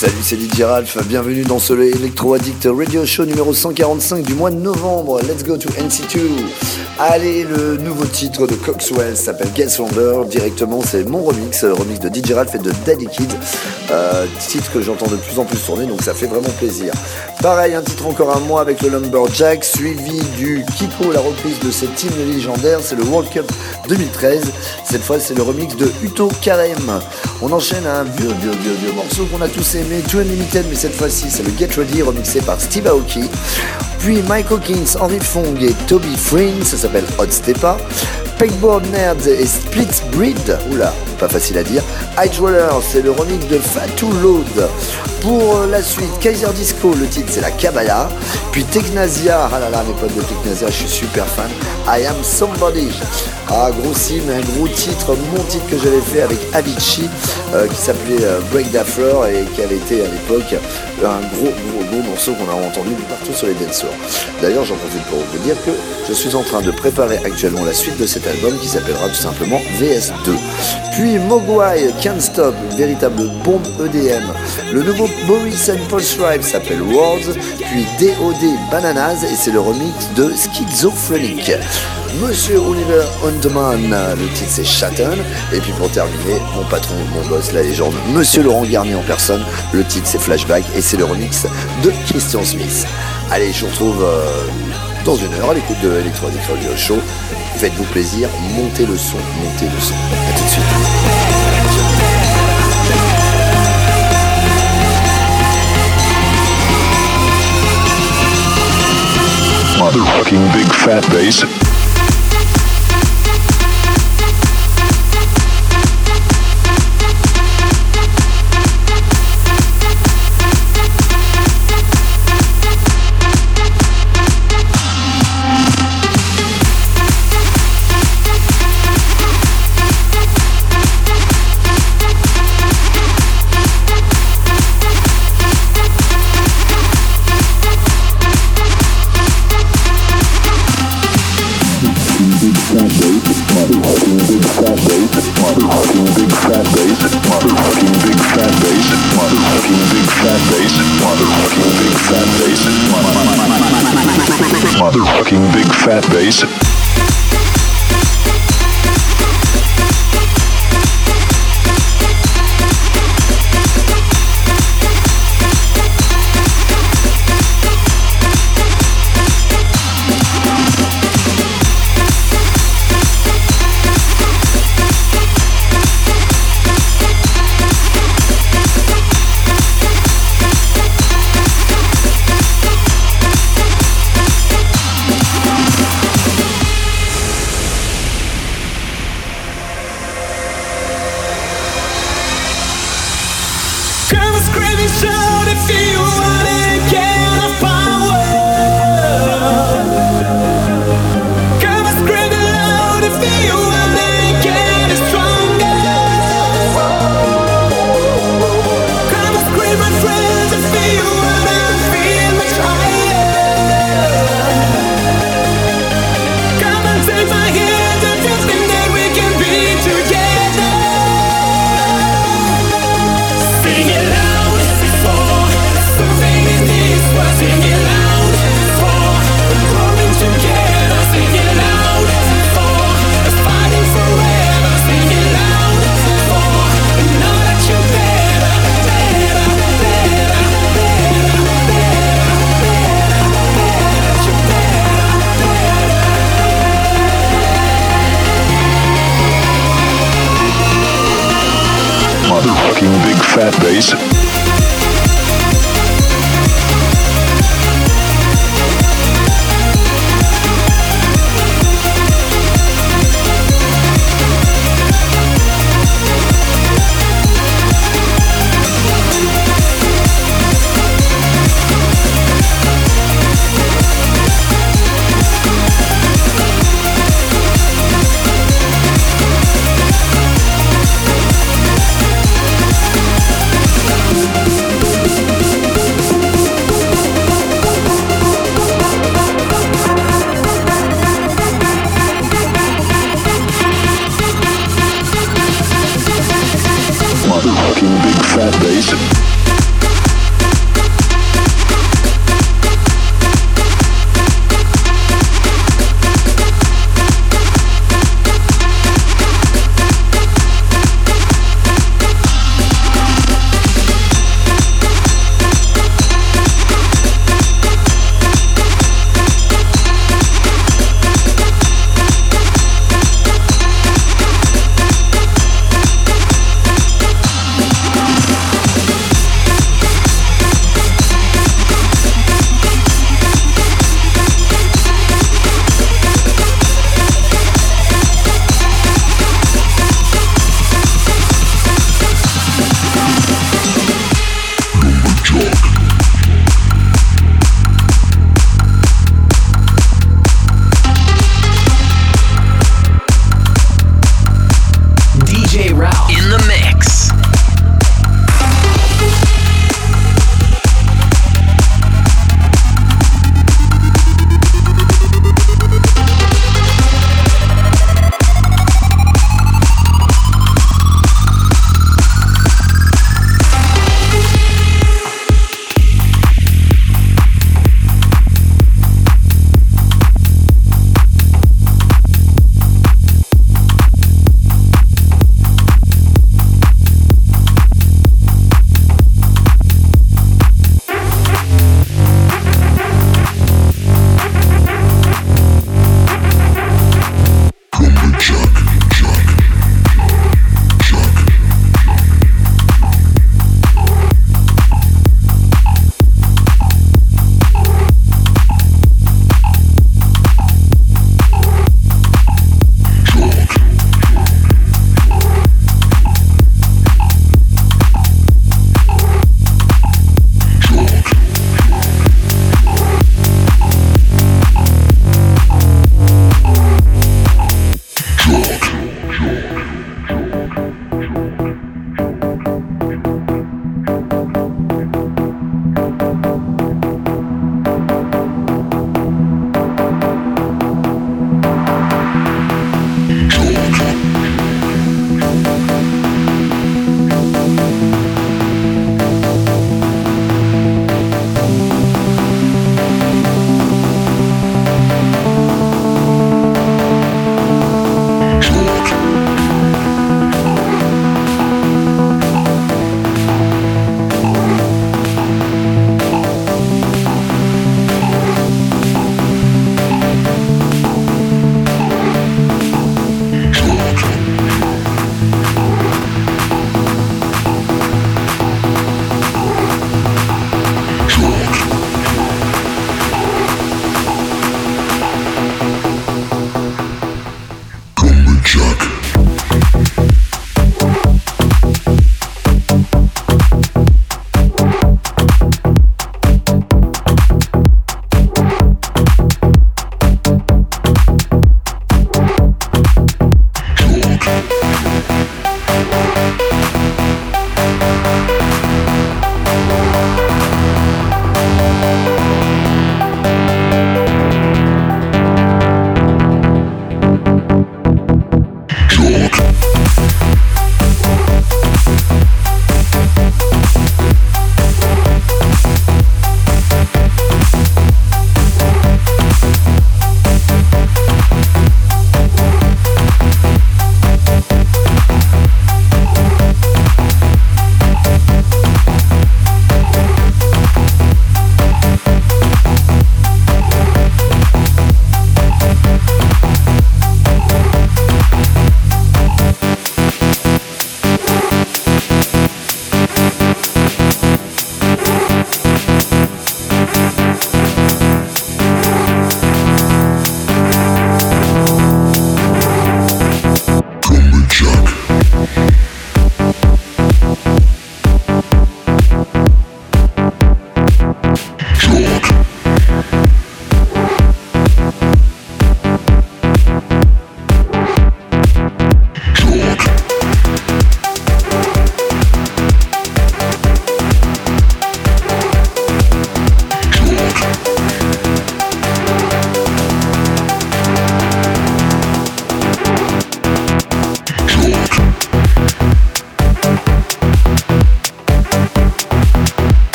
Salut, c'est Didier Ralph. Bienvenue dans ce Electro Addict Radio Show numéro 145 du mois de novembre. Let's go to NC2. Allez, le nouveau titre de Coxwell s'appelle Guess Wonder. Directement, c'est mon remix, le remix de DJ Ralph et de Daddy Kid. Euh, titre que j'entends de plus en plus tourner, donc ça fait vraiment plaisir. Pareil, un titre encore un mois avec le Lumberjack, suivi du Kiko, la reprise de cette hymne légendaire, c'est le World Cup 2013. Cette fois, c'est le remix de Uto Karem. On enchaîne à un vieux, vieux, vieux, vieux morceau qu'on a tous aimé, Too Unlimited, mais cette fois-ci, c'est le Get Ready, remixé par Steve Aoki. Puis Mike Hawkins, Henry Fong et Toby Fring, ça s'appelle Hot Stepa. Pegboard Nerds et Split Breed, oula, pas facile à dire. High c'est le remix de Fatou Load. Pour la suite, Kaiser Disco, le titre c'est la Kabbalah. Puis Technasia, ah là là, mes potes de Technasia, je suis super fan. I Am Somebody. Ah, gros sim, un gros titre, mon titre que j'avais fait avec Avicii, euh, qui s'appelait euh, Break the Floor et qui avait été à l'époque un gros, gros, gros morceau qu'on a entendu partout sur les dance D'ailleurs, j'en profite pour vous dire que je suis en train de préparer actuellement la suite de cet album qui s'appellera tout simplement VS2. Puis Mogwai Can't Stop, véritable bombe EDM. Le nouveau Boris and Paul Stripe s'appelle Worlds, puis DOD Bananas et c'est le remix de Schizophrenic. Monsieur Oliver Hundeman, le titre c'est Shatton. Et puis pour terminer, mon patron, mon boss, la légende, Monsieur Laurent Garnier en personne, le titre c'est Flashback et c'est le remix de Christian Smith. Allez, je vous retrouve euh, dans une heure à l'écoute de Electronic Radio Show. Faites-vous plaisir, montez le son, montez le son. A tout de suite. Motherfucking big fat bass.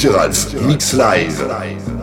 DJ Ralph, Mix Live.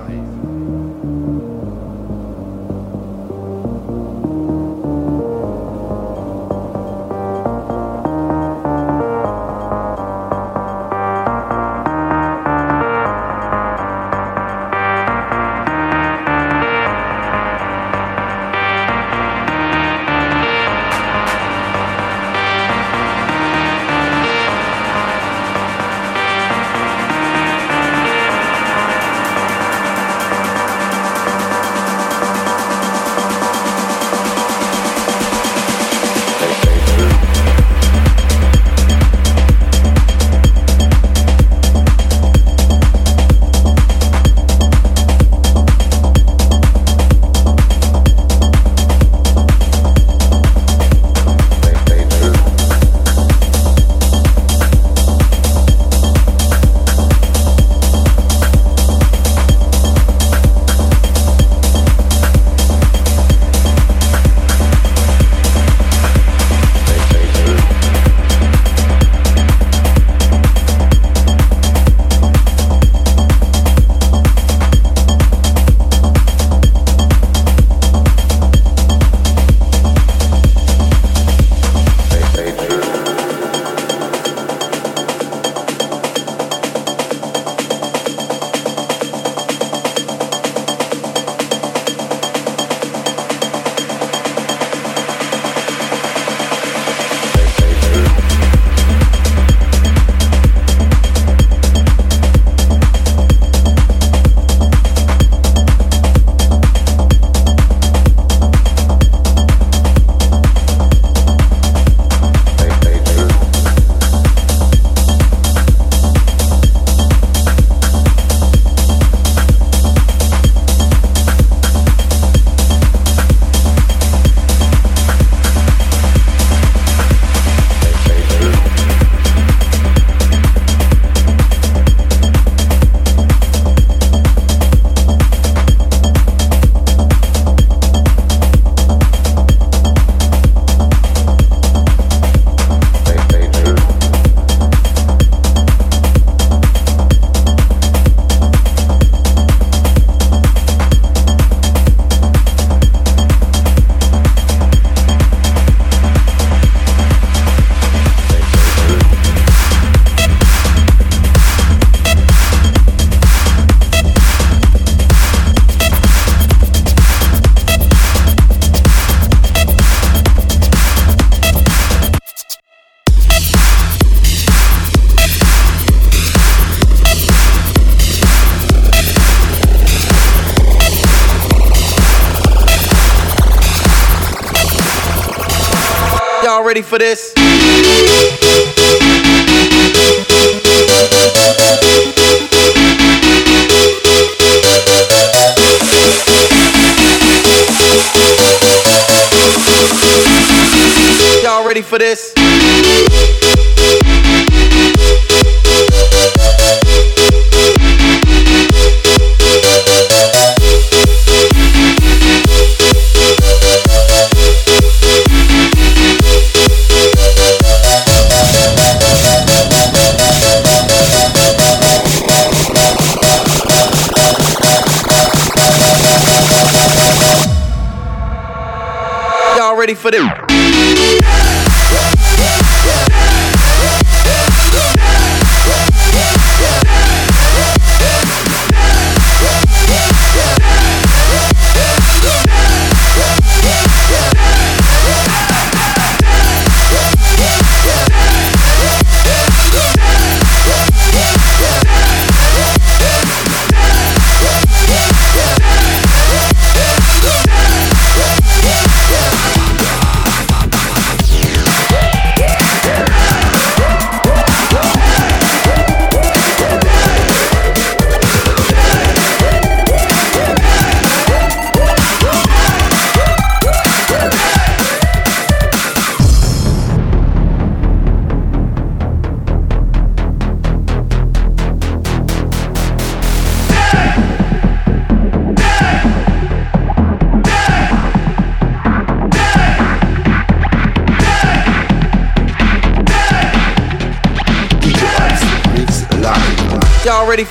For this?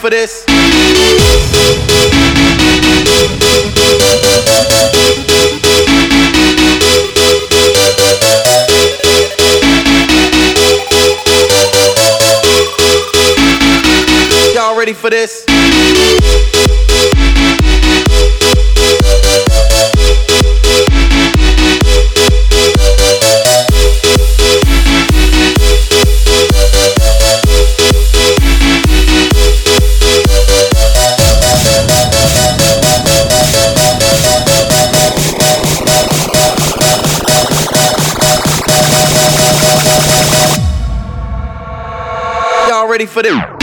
For this? for them.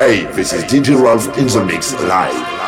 Hey, this is DJ Ralph in the mix live.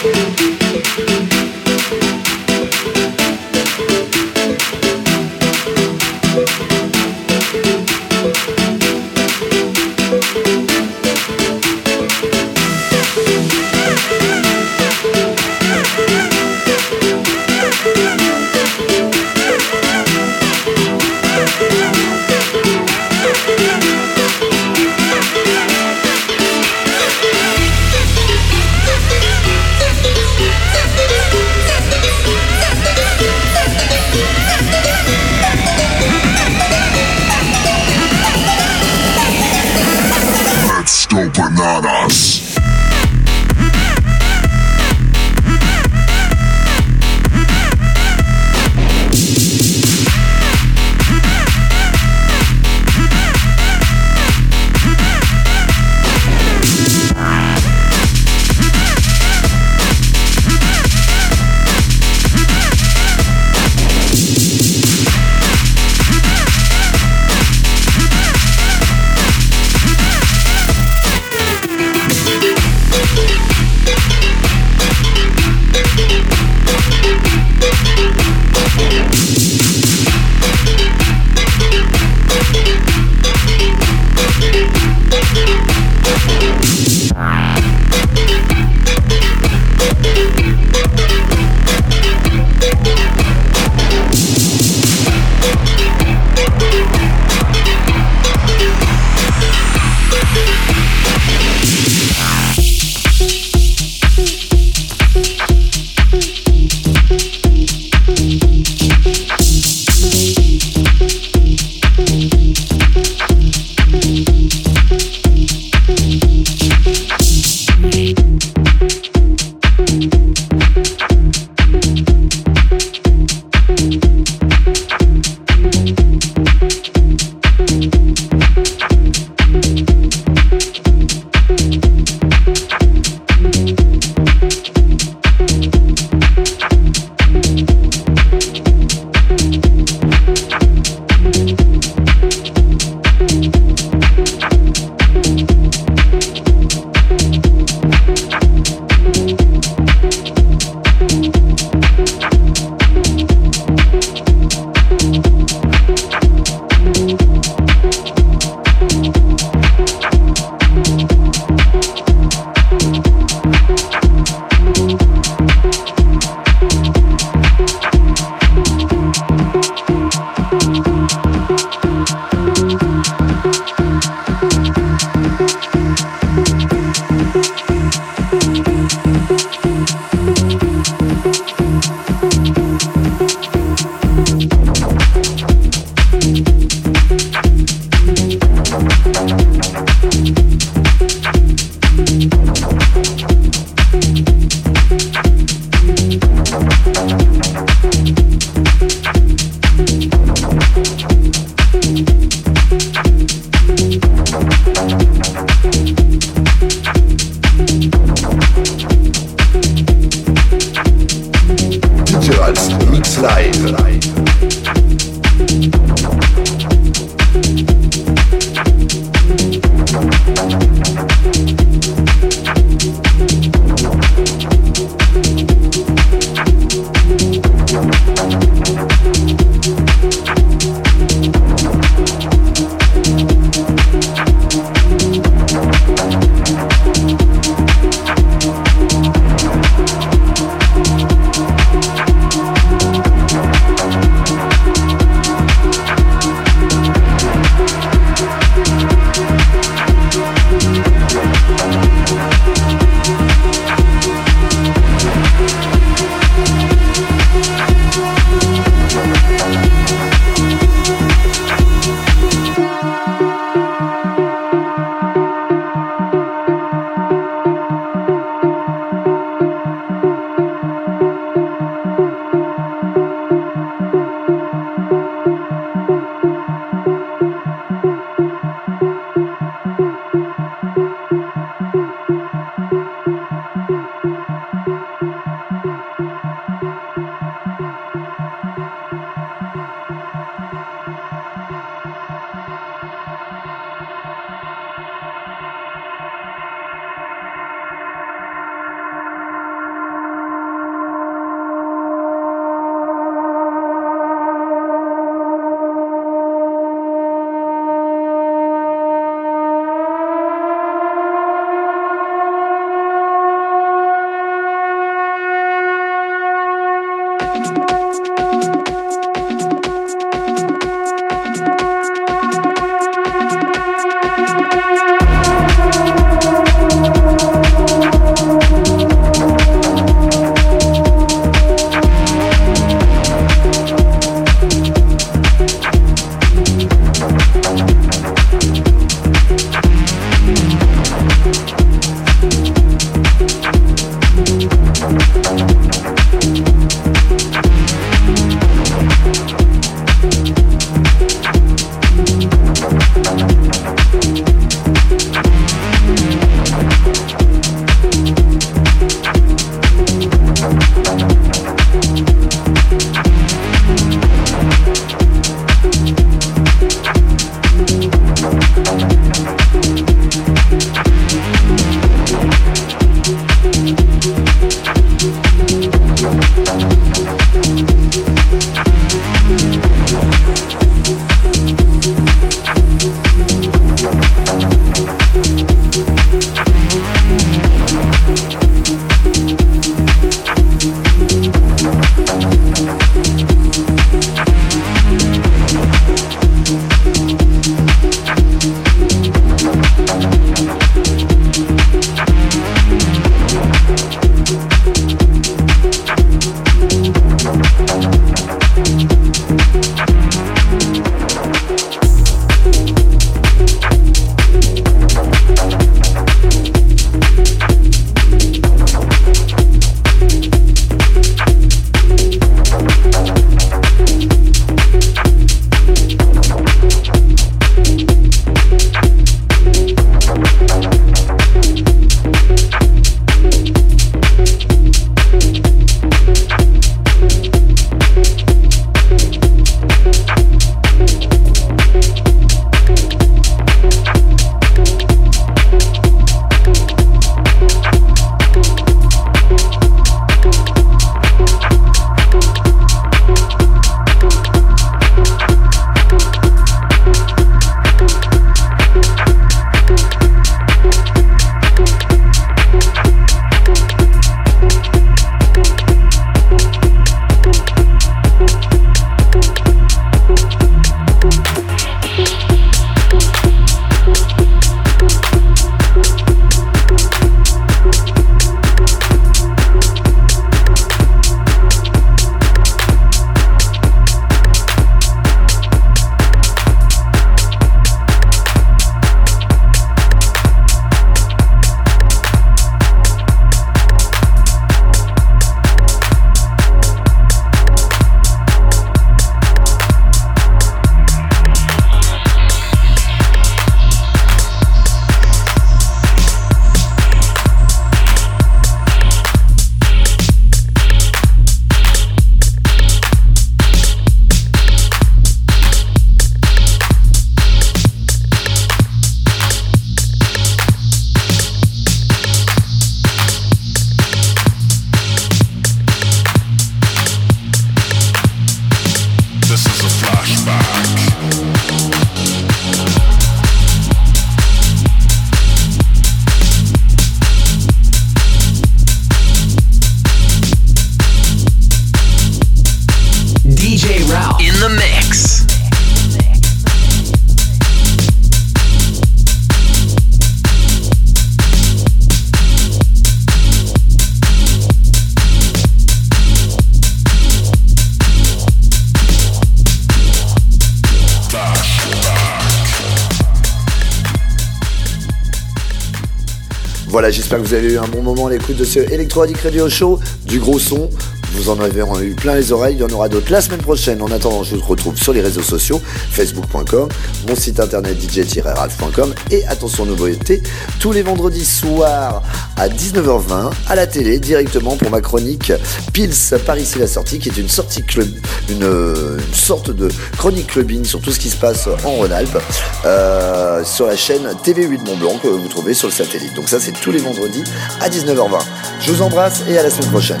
Vous avez eu un bon moment à l'écoute de ce Electro Addict Radio Show, du gros son. Vous en avez eu plein les oreilles, il y en aura d'autres la semaine prochaine. En attendant, je vous retrouve sur les réseaux sociaux, facebook.com, mon site internet dj-ralph.com et attention nouveauté, tous les vendredis soirs à 19h20 à la télé directement pour ma chronique Pils par ici la sortie qui est une sortie club, une, une sorte de chronique clubbing sur tout ce qui se passe en Rhône-Alpes euh, sur la chaîne TV8 Mont Blanc que vous trouvez sur le satellite. Donc ça c'est tous les vendredis à 19h20. Je vous embrasse et à la semaine prochaine.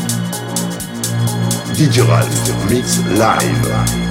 DJ Mix Live?